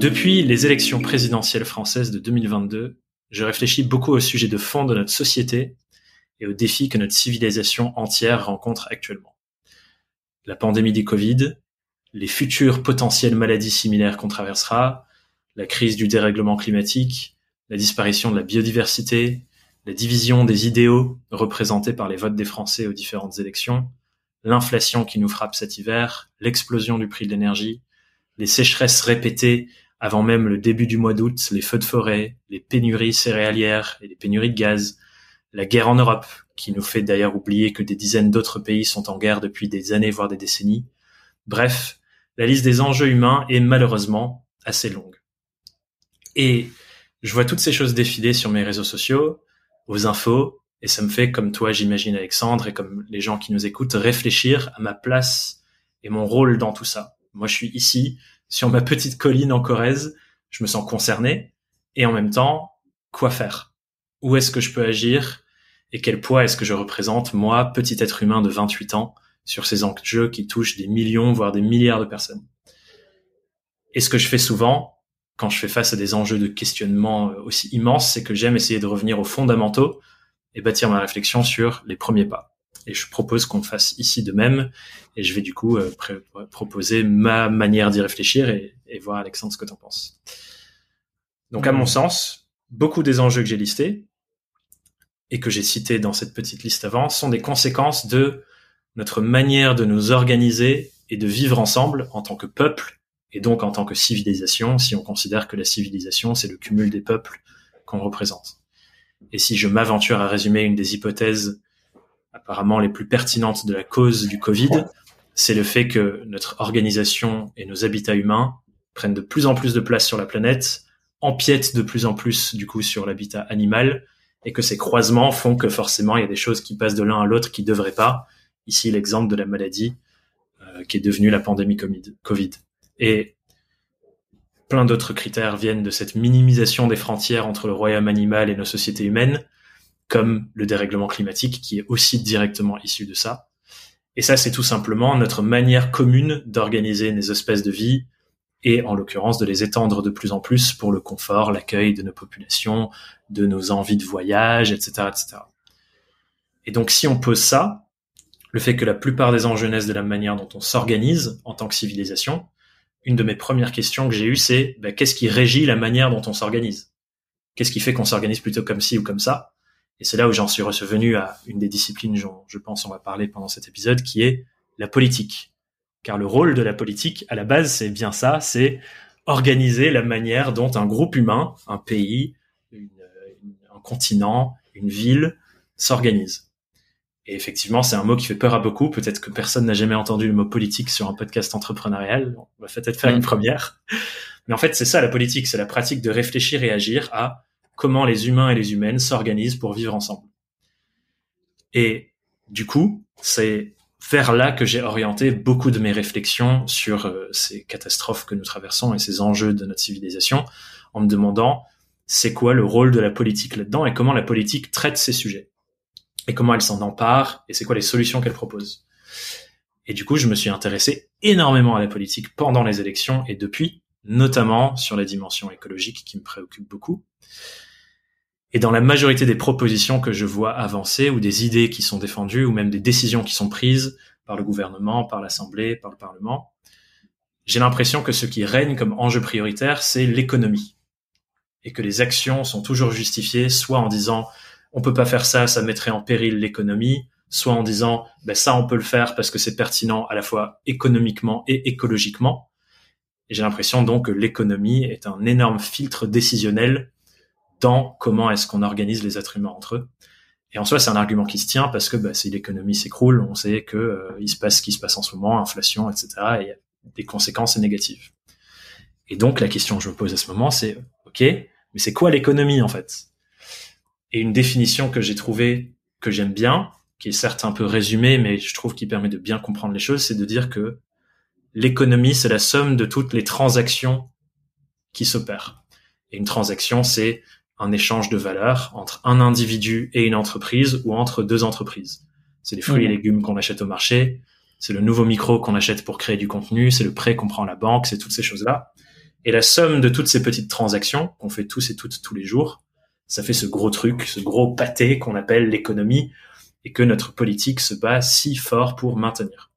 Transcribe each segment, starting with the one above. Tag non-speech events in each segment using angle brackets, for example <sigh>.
Depuis les élections présidentielles françaises de 2022, je réfléchis beaucoup au sujet de fond de notre société et aux défis que notre civilisation entière rencontre actuellement. La pandémie du Covid, les futures potentielles maladies similaires qu'on traversera, la crise du dérèglement climatique, la disparition de la biodiversité, la division des idéaux représentés par les votes des Français aux différentes élections, l'inflation qui nous frappe cet hiver, l'explosion du prix de l'énergie, les sécheresses répétées avant même le début du mois d'août, les feux de forêt, les pénuries céréalières et les pénuries de gaz, la guerre en Europe, qui nous fait d'ailleurs oublier que des dizaines d'autres pays sont en guerre depuis des années, voire des décennies. Bref, la liste des enjeux humains est malheureusement assez longue. Et je vois toutes ces choses défiler sur mes réseaux sociaux, aux infos, et ça me fait, comme toi, j'imagine, Alexandre, et comme les gens qui nous écoutent, réfléchir à ma place et mon rôle dans tout ça. Moi, je suis ici, sur ma petite colline en Corrèze, je me sens concerné. Et en même temps, quoi faire? Où est-ce que je peux agir? Et quel poids est-ce que je représente, moi, petit être humain de 28 ans, sur ces enjeux qui touchent des millions, voire des milliards de personnes? Et ce que je fais souvent, quand je fais face à des enjeux de questionnement aussi immenses, c'est que j'aime essayer de revenir aux fondamentaux et bâtir ma réflexion sur les premiers pas. Et je propose qu'on fasse ici de même. Et je vais du coup euh, proposer ma manière d'y réfléchir et, et, voir Alexandre ce que tu en penses. Donc à mon sens, beaucoup des enjeux que j'ai listés et que j'ai cités dans cette petite liste avant sont des conséquences de notre manière de nous organiser et de vivre ensemble en tant que peuple et donc en tant que civilisation, si on considère que la civilisation, c'est le cumul des peuples qu'on représente. Et si je m'aventure à résumer une des hypothèses apparemment les plus pertinentes de la cause du Covid, c'est le fait que notre organisation et nos habitats humains prennent de plus en plus de place sur la planète, empiètent de plus en plus du coup sur l'habitat animal, et que ces croisements font que forcément il y a des choses qui passent de l'un à l'autre qui devraient pas. Ici l'exemple de la maladie euh, qui est devenue la pandémie Covid. Et plein d'autres critères viennent de cette minimisation des frontières entre le royaume animal et nos sociétés humaines, comme le dérèglement climatique qui est aussi directement issu de ça. Et ça, c'est tout simplement notre manière commune d'organiser nos espèces de vie et en l'occurrence de les étendre de plus en plus pour le confort, l'accueil de nos populations, de nos envies de voyage, etc., etc. Et donc, si on pose ça, le fait que la plupart des enjeux naissent de la manière dont on s'organise en tant que civilisation, une de mes premières questions que j'ai eues, c'est bah, qu'est-ce qui régit la manière dont on s'organise? Qu'est-ce qui fait qu'on s'organise plutôt comme ci ou comme ça? Et c'est là où j'en suis revenu à une des disciplines, je pense, on va parler pendant cet épisode, qui est la politique. Car le rôle de la politique, à la base, c'est bien ça, c'est organiser la manière dont un groupe humain, un pays, un continent, une ville s'organise. Et effectivement, c'est un mot qui fait peur à beaucoup. Peut-être que personne n'a jamais entendu le mot politique sur un podcast entrepreneurial. On va peut-être faire une première. Mais en fait, c'est ça la politique, c'est la pratique de réfléchir et agir à comment les humains et les humaines s'organisent pour vivre ensemble. Et du coup, c'est vers là que j'ai orienté beaucoup de mes réflexions sur euh, ces catastrophes que nous traversons et ces enjeux de notre civilisation, en me demandant c'est quoi le rôle de la politique là-dedans et comment la politique traite ces sujets? Et comment elle s'en empare et c'est quoi les solutions qu'elle propose? Et du coup, je me suis intéressé énormément à la politique pendant les élections et depuis, notamment sur la dimension écologique qui me préoccupe beaucoup. Et dans la majorité des propositions que je vois avancer, ou des idées qui sont défendues, ou même des décisions qui sont prises par le gouvernement, par l'Assemblée, par le Parlement, j'ai l'impression que ce qui règne comme enjeu prioritaire, c'est l'économie. Et que les actions sont toujours justifiées, soit en disant on peut pas faire ça, ça mettrait en péril l'économie, soit en disant ben ça on peut le faire parce que c'est pertinent à la fois économiquement et écologiquement. Et j'ai l'impression donc que l'économie est un énorme filtre décisionnel dans comment est-ce qu'on organise les êtres humains entre eux. Et en soi, c'est un argument qui se tient parce que bah, si l'économie s'écroule, on sait que euh, il se passe ce qui se passe en ce moment, inflation, etc. Et des conséquences négatives. Et donc la question que je me pose à ce moment, c'est ok, mais c'est quoi l'économie en fait? Et une définition que j'ai trouvée que j'aime bien, qui est certes un peu résumée, mais je trouve qui permet de bien comprendre les choses, c'est de dire que l'économie, c'est la somme de toutes les transactions qui s'opèrent. Et une transaction, c'est un échange de valeur entre un individu et une entreprise ou entre deux entreprises. C'est les fruits et mmh. légumes qu'on achète au marché, c'est le nouveau micro qu'on achète pour créer du contenu, c'est le prêt qu'on prend à la banque, c'est toutes ces choses-là. Et la somme de toutes ces petites transactions qu'on fait tous et toutes tous les jours, ça fait ce gros truc, ce gros pâté qu'on appelle l'économie et que notre politique se bat si fort pour maintenir.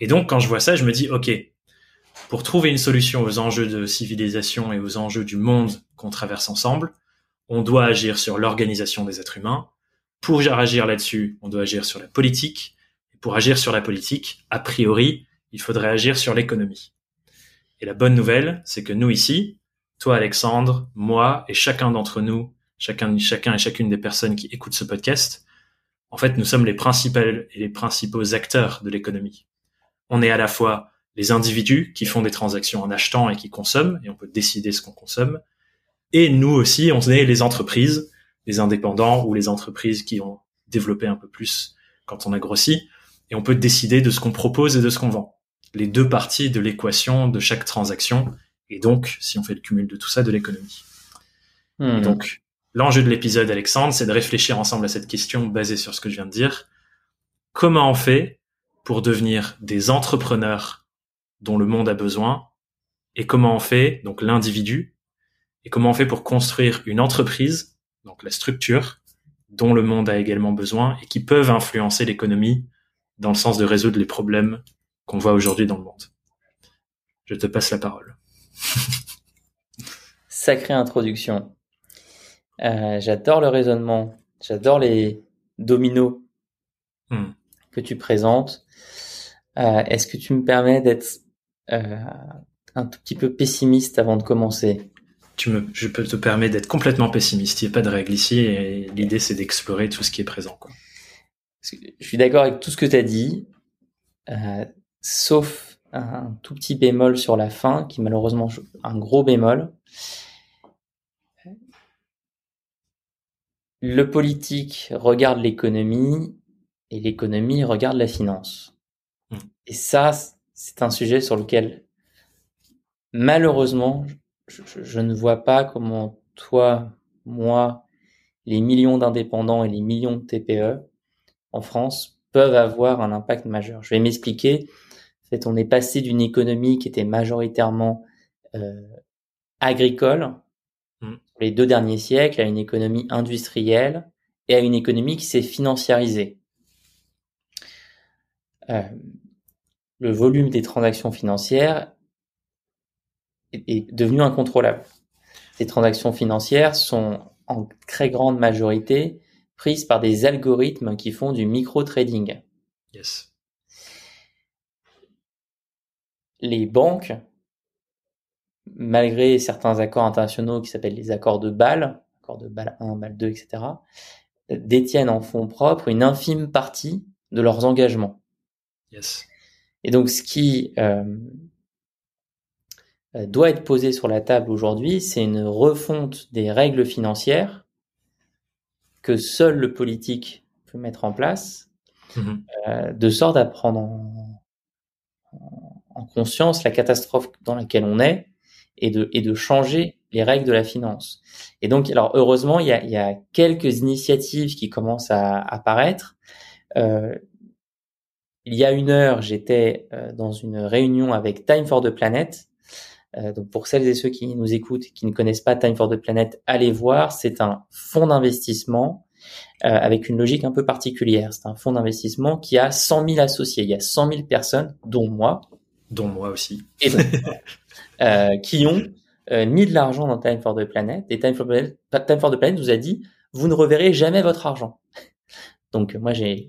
Et donc, quand je vois ça, je me dis, OK, pour trouver une solution aux enjeux de civilisation et aux enjeux du monde qu'on traverse ensemble, on doit agir sur l'organisation des êtres humains. Pour agir là-dessus, on doit agir sur la politique. Et pour agir sur la politique, a priori, il faudrait agir sur l'économie. Et la bonne nouvelle, c'est que nous ici, toi Alexandre, moi et chacun d'entre nous, chacun, chacun et chacune des personnes qui écoutent ce podcast, en fait, nous sommes les principaux et les principaux acteurs de l'économie. On est à la fois les individus qui font des transactions en achetant et qui consomment, et on peut décider ce qu'on consomme, et nous aussi, on est les entreprises, les indépendants ou les entreprises qui ont développé un peu plus quand on a grossi, et on peut décider de ce qu'on propose et de ce qu'on vend. Les deux parties de l'équation de chaque transaction, et donc, si on fait le cumul de tout ça, de l'économie. Hmm. donc, L'enjeu de l'épisode, Alexandre, c'est de réfléchir ensemble à cette question basée sur ce que je viens de dire. Comment on fait pour devenir des entrepreneurs dont le monde a besoin et comment on fait, donc l'individu, et comment on fait pour construire une entreprise, donc la structure, dont le monde a également besoin et qui peuvent influencer l'économie dans le sens de résoudre les problèmes qu'on voit aujourd'hui dans le monde. Je te passe la parole. <laughs> Sacrée introduction. Euh, j'adore le raisonnement, j'adore les dominos hmm. que tu présentes. Euh, est-ce que tu me permets d'être euh, un tout petit peu pessimiste avant de commencer? Tu me, Je peux te permettre d'être complètement pessimiste. Il n'y a pas de règle ici et l'idée c'est d'explorer tout ce qui est présent. Quoi. Je suis d'accord avec tout ce que tu as dit, sauf un tout petit bémol sur la fin, qui malheureusement un gros bémol. le politique regarde l'économie et l'économie regarde la finance. Hmm. Et ça, c'est un sujet sur lequel, malheureusement, je, ne vois pas comment toi, moi, les millions d'indépendants et les millions de TPE en France peuvent avoir un impact majeur. Je vais m'expliquer. En fait, on est passé d'une économie qui était majoritairement euh, agricole les deux derniers siècles à une économie industrielle et à une économie qui s'est financiarisée. Euh, le volume des transactions financières est, devenu incontrôlable. Ces transactions financières sont en très grande majorité prises par des algorithmes qui font du micro-trading. Yes. Les banques malgré certains accords internationaux qui s'appellent les accords de Bâle, accords de Bâle 1, Bâle 2, etc., détiennent en fonds propres une infime partie de leurs engagements. Yes. Et donc, ce qui euh, euh, doit être posé sur la table aujourd'hui, c'est une refonte des règles financières que seul le politique peut mettre en place, mm-hmm. euh, de sorte à prendre en, en, conscience la catastrophe dans laquelle on est et de, et de changer les règles de la finance. Et donc, alors heureusement, il y a, il y a quelques initiatives qui commencent à apparaître. Euh, il y a une heure, j'étais euh, dans une réunion avec Time for the Planet. Euh, donc pour celles et ceux qui nous écoutent, qui ne connaissent pas Time for the Planet, allez voir. C'est un fonds d'investissement euh, avec une logique un peu particulière. C'est un fonds d'investissement qui a 100 000 associés. Il y a 100 000 personnes, dont moi. Dont moi aussi. Et donc, <laughs> Euh, qui ont euh, mis de l'argent dans Time for the Planet. Et Time for, the Planet vous a dit, vous ne reverrez jamais votre argent. Donc moi, j'ai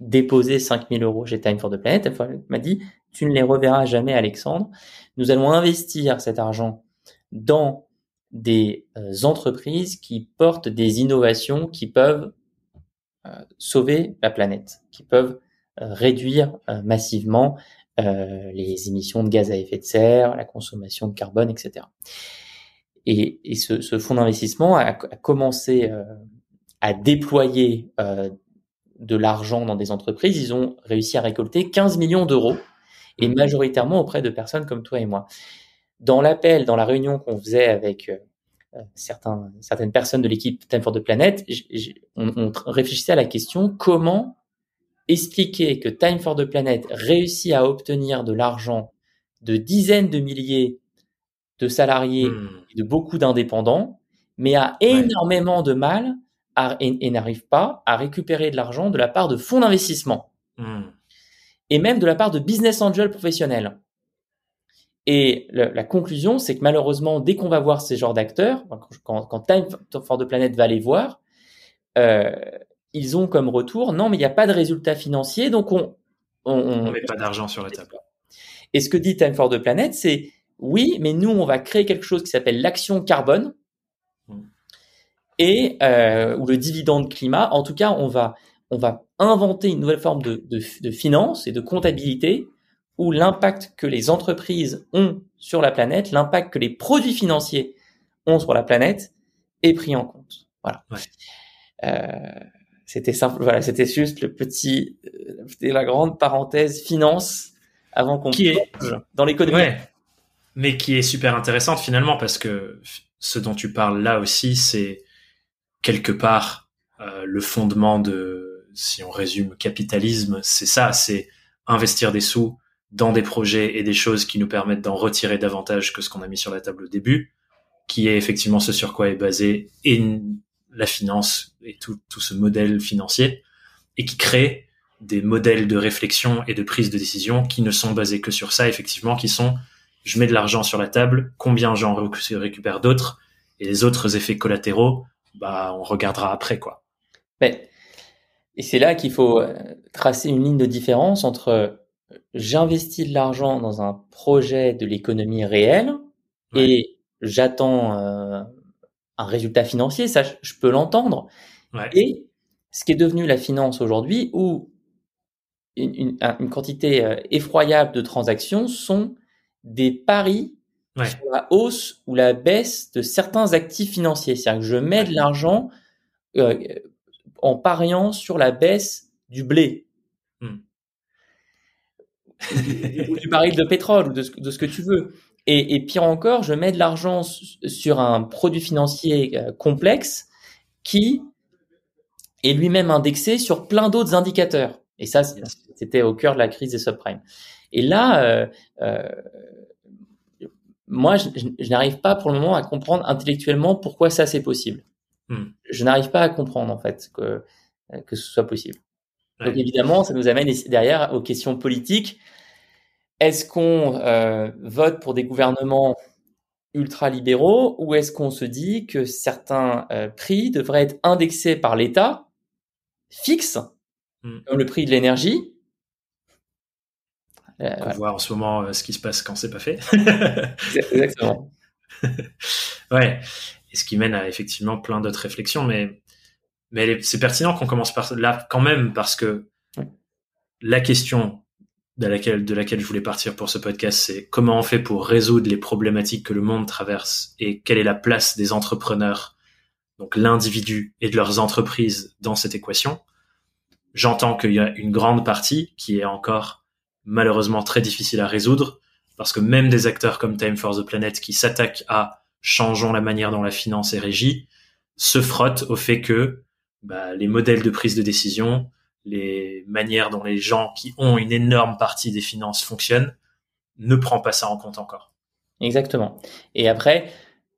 déposé 5000 euros chez Time for the Planet. Elle m'a dit, tu ne les reverras jamais, Alexandre. Nous allons investir cet argent dans des euh, entreprises qui portent des innovations qui peuvent sauver la planète, qui peuvent réduire massivement euh, les émissions de gaz à effet de serre, la consommation de carbone, etc. Et, ce, fonds d'investissement a, commencé euh, à déployer euh, de l'argent dans des entreprises. Ils ont réussi à récolter 15 millions d'euros et majoritairement auprès de personnes comme toi et moi. Dans l'appel, dans la réunion qu'on faisait avec euh, certains, certaines personnes de l'équipe Time for the Planet, on, on réfléchissait à la question comment expliquer que Time for the Planet réussit à obtenir de l'argent de dizaines de milliers de salariés Hmm. et de beaucoup d'indépendants, mais a énormément de mal à, et, et n'arrive pas à récupérer de l'argent de la part de fonds d'investissement Hmm. et même de la part de business angels professionnels. Et le- la conclusion, c'est que malheureusement, dès qu'on va voir ces genres d'acteurs, quand, quand Time for the Planet va les voir, euh, ils ont comme retour, non, mais il n'y a pas de résultat financier, donc on... on, on- met pas d'argent sur la table. Et ce que dit Time for the Planet, c'est oui, mais nous, on va créer quelque chose qui s'appelle l'action carbone. Et euh, ou le dividende climat. En tout cas, on va on va inventer une nouvelle forme de, de, de finance et de comptabilité où l'impact que les entreprises ont sur la planète, l'impact que les produits financiers ont sur la planète est pris en compte. Voilà. Ouais. Euh, c'était simple. Voilà, c'était juste le petit, euh, c'était la grande parenthèse finance avant qu'on Qui est- dans l'économie. Ouais. Mais qui est super intéressante finalement parce que ce dont tu parles là aussi, c'est quelque part euh, le fondement de, si on résume capitalisme, c'est ça, c'est investir des sous dans des projets et des choses qui nous permettent d'en retirer davantage que ce qu'on a mis sur la table au début, qui est effectivement ce sur quoi est basé et la finance et tout, tout ce modèle financier, et qui crée des modèles de réflexion et de prise de décision qui ne sont basés que sur ça, effectivement, qui sont je mets de l'argent sur la table, combien j'en récu- récupère d'autres, et les autres effets collatéraux, bah on regardera après quoi. Mais, et c'est là qu'il faut euh, tracer une ligne de différence entre euh, j'investis de l'argent dans un projet de l'économie réelle Ouais. et j'attends euh, un résultat financier, ça je, peux l'entendre. Ouais. Et ce qui est devenu la finance aujourd'hui, où une, une- un- une quantité effroyable de transactions sont des paris Ouais. sur la hausse ou la baisse de certains actifs financiers. C'est-à-dire que je mets de l'argent euh, en pariant sur la baisse du blé. Hmm. ou du baril de pétrole ou de ce, de ce que tu veux. Et, et pire encore, je mets de l'argent sur un produit financier euh, complexe qui est lui-même indexé sur plein d'autres indicateurs. Et ça, c'était au cœur de la crise des subprimes. Et là, euh, euh, moi, je, je- je n'arrive pas pour le moment à comprendre intellectuellement pourquoi ça c'est possible. Hmm. Je n'arrive pas à comprendre en fait que que ce soit possible. Donc évidemment, ça nous amène derrière aux questions politiques. Est-ce qu'on euh, vote pour des gouvernements ultra-libéraux ou est-ce qu'on se dit que certains euh, prix devraient être indexés par l'État, fixes, Mm. comme le prix de l'énergie Euh, On voit en ce moment euh, ce qui se passe quand c'est pas fait. exactement. <laughs> ouais. Et ce qui mène à effectivement plein d'autres réflexions, mais mais c'est pertinent qu'on commence par là quand même parce que Ouais. la question de laquelle de laquelle je voulais partir pour ce podcast, c'est comment on fait pour résoudre les problématiques que le monde traverse et quelle est la place des entrepreneurs, donc l'individu et de leurs entreprises dans cette équation. J'entends qu'il y a une grande partie qui est encore malheureusement très difficile à résoudre parce que même des acteurs comme Time for the Planet qui s'attaquent à changeons la manière dont la finance est régie se frottent au fait que bah, les modèles de prise de décision, les manières dont les gens qui ont une énorme partie des finances fonctionnent, ne prend pas ça en compte encore. Exactement. Et après,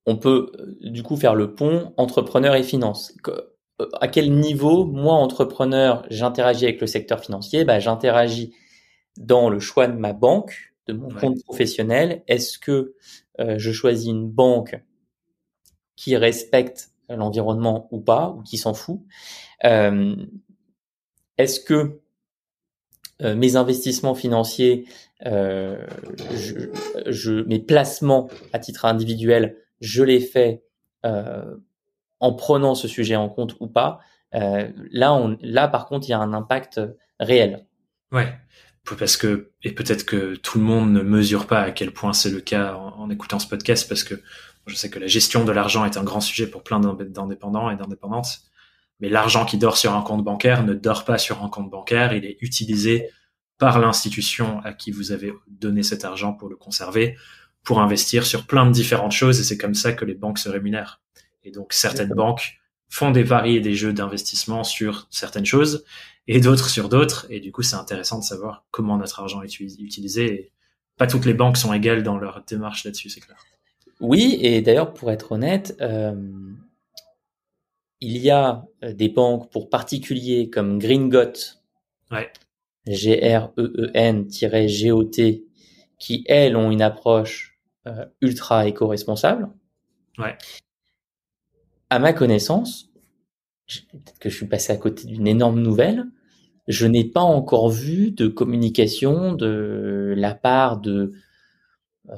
on peut euh, du coup faire le pont entrepreneur et finance. Euh, À quel niveau, moi, entrepreneur, j'interagis avec le secteur financier? Bah, J'interagis dans le choix de ma banque, de mon Ouais. compte professionnel. Est-ce que euh, je choisis une banque qui respecte l'environnement ou pas, ou qui s'en fout Euh, Est-ce que euh, mes investissements financiers, euh, je, je, mes placements à titre individuel, je les fais en prenant ce sujet en compte ou pas. Là, on, là, par contre, il y a un impact réel. Ouais, parce que et peut-être que tout le monde ne mesure pas à quel point c'est le cas en, en écoutant ce podcast, parce que je sais que la gestion de l'argent est un grand sujet pour plein d'indépendants et d'indépendantes. Mais l'argent qui dort sur un compte bancaire ne dort pas sur un compte bancaire, il est utilisé par l'institution à qui vous avez donné cet argent pour le conserver, pour investir sur plein de différentes choses, et c'est comme ça que les banques se rémunèrent. Et donc certaines banques font des paris et des jeux d'investissement sur certaines choses, et d'autres sur d'autres, et du coup c'est intéressant de savoir comment notre argent est utilisé. Et pas toutes les banques sont égales dans leur démarche là-dessus, c'est clair. Oui, et d'ailleurs, pour être honnête, il y a des banques pour particuliers comme Gringot, ouais. G-R-E-E-N-G-O-T, qui, elles, ont une approche euh, ultra éco-responsable. Ouais. À ma connaissance, peut-être que je suis passé à côté d'une énorme nouvelle, je n'ai pas encore vu de communication de la part de, euh,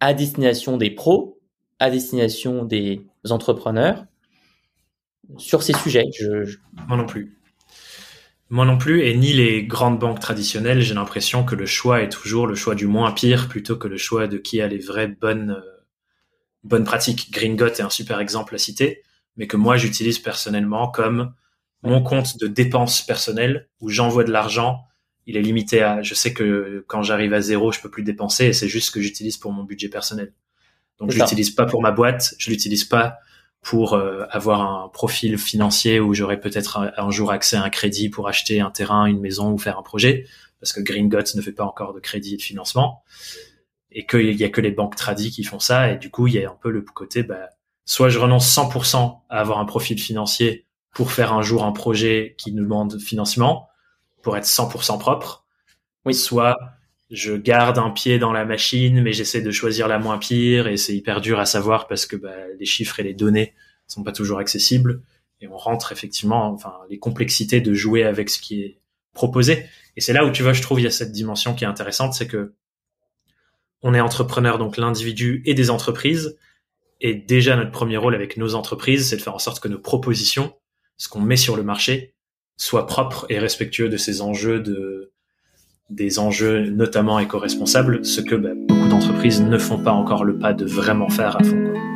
à destination des pros, à destination des entrepreneurs sur ces sujets. Je, Moi non plus. Moi non plus, et ni les grandes banques traditionnelles, j'ai l'impression que le choix est toujours le choix du moins pire plutôt que le choix de qui a les vraies bonnes, euh, bonnes pratiques. Gringot est un super exemple à citer, mais que moi j'utilise personnellement comme mon compte de dépenses personnelles où j'envoie de l'argent. Il est limité à, je sais que quand j'arrive à zéro, je peux plus dépenser et c'est juste ce que j'utilise pour mon budget personnel. Donc je l'utilise pas pour ma boîte, je l'utilise pas pour euh, avoir un profil financier où j'aurais peut-être un, jour accès à un crédit pour acheter un terrain, une maison ou faire un projet, parce que Green ne fait pas encore de crédit et de financement, et qu'il y a que les banques tradies qui font ça, et du coup il y a un peu le côté, bah, soit je renonce 100% à avoir un profil financier pour faire un jour un projet qui nous demande financement, pour être 100% propre, oui. soit je garde un pied dans la machine, mais j'essaie de choisir la moins pire et c'est hyper dur à savoir parce que bah, les chiffres et les données sont pas toujours accessibles et on rentre effectivement, enfin, les complexités de jouer avec ce qui est proposé. Et c'est là où tu vois, je trouve, il y a cette dimension qui est intéressante, c'est que on est entrepreneur, donc l'individu et des entreprises. Et déjà, notre premier rôle avec nos entreprises, c'est de faire en sorte que nos propositions, ce qu'on met sur le marché, soient propres et respectueux de ces enjeux de, des enjeux notamment éco-responsables, ce que bah, beaucoup d'entreprises ne font pas encore le pas de vraiment faire à fond.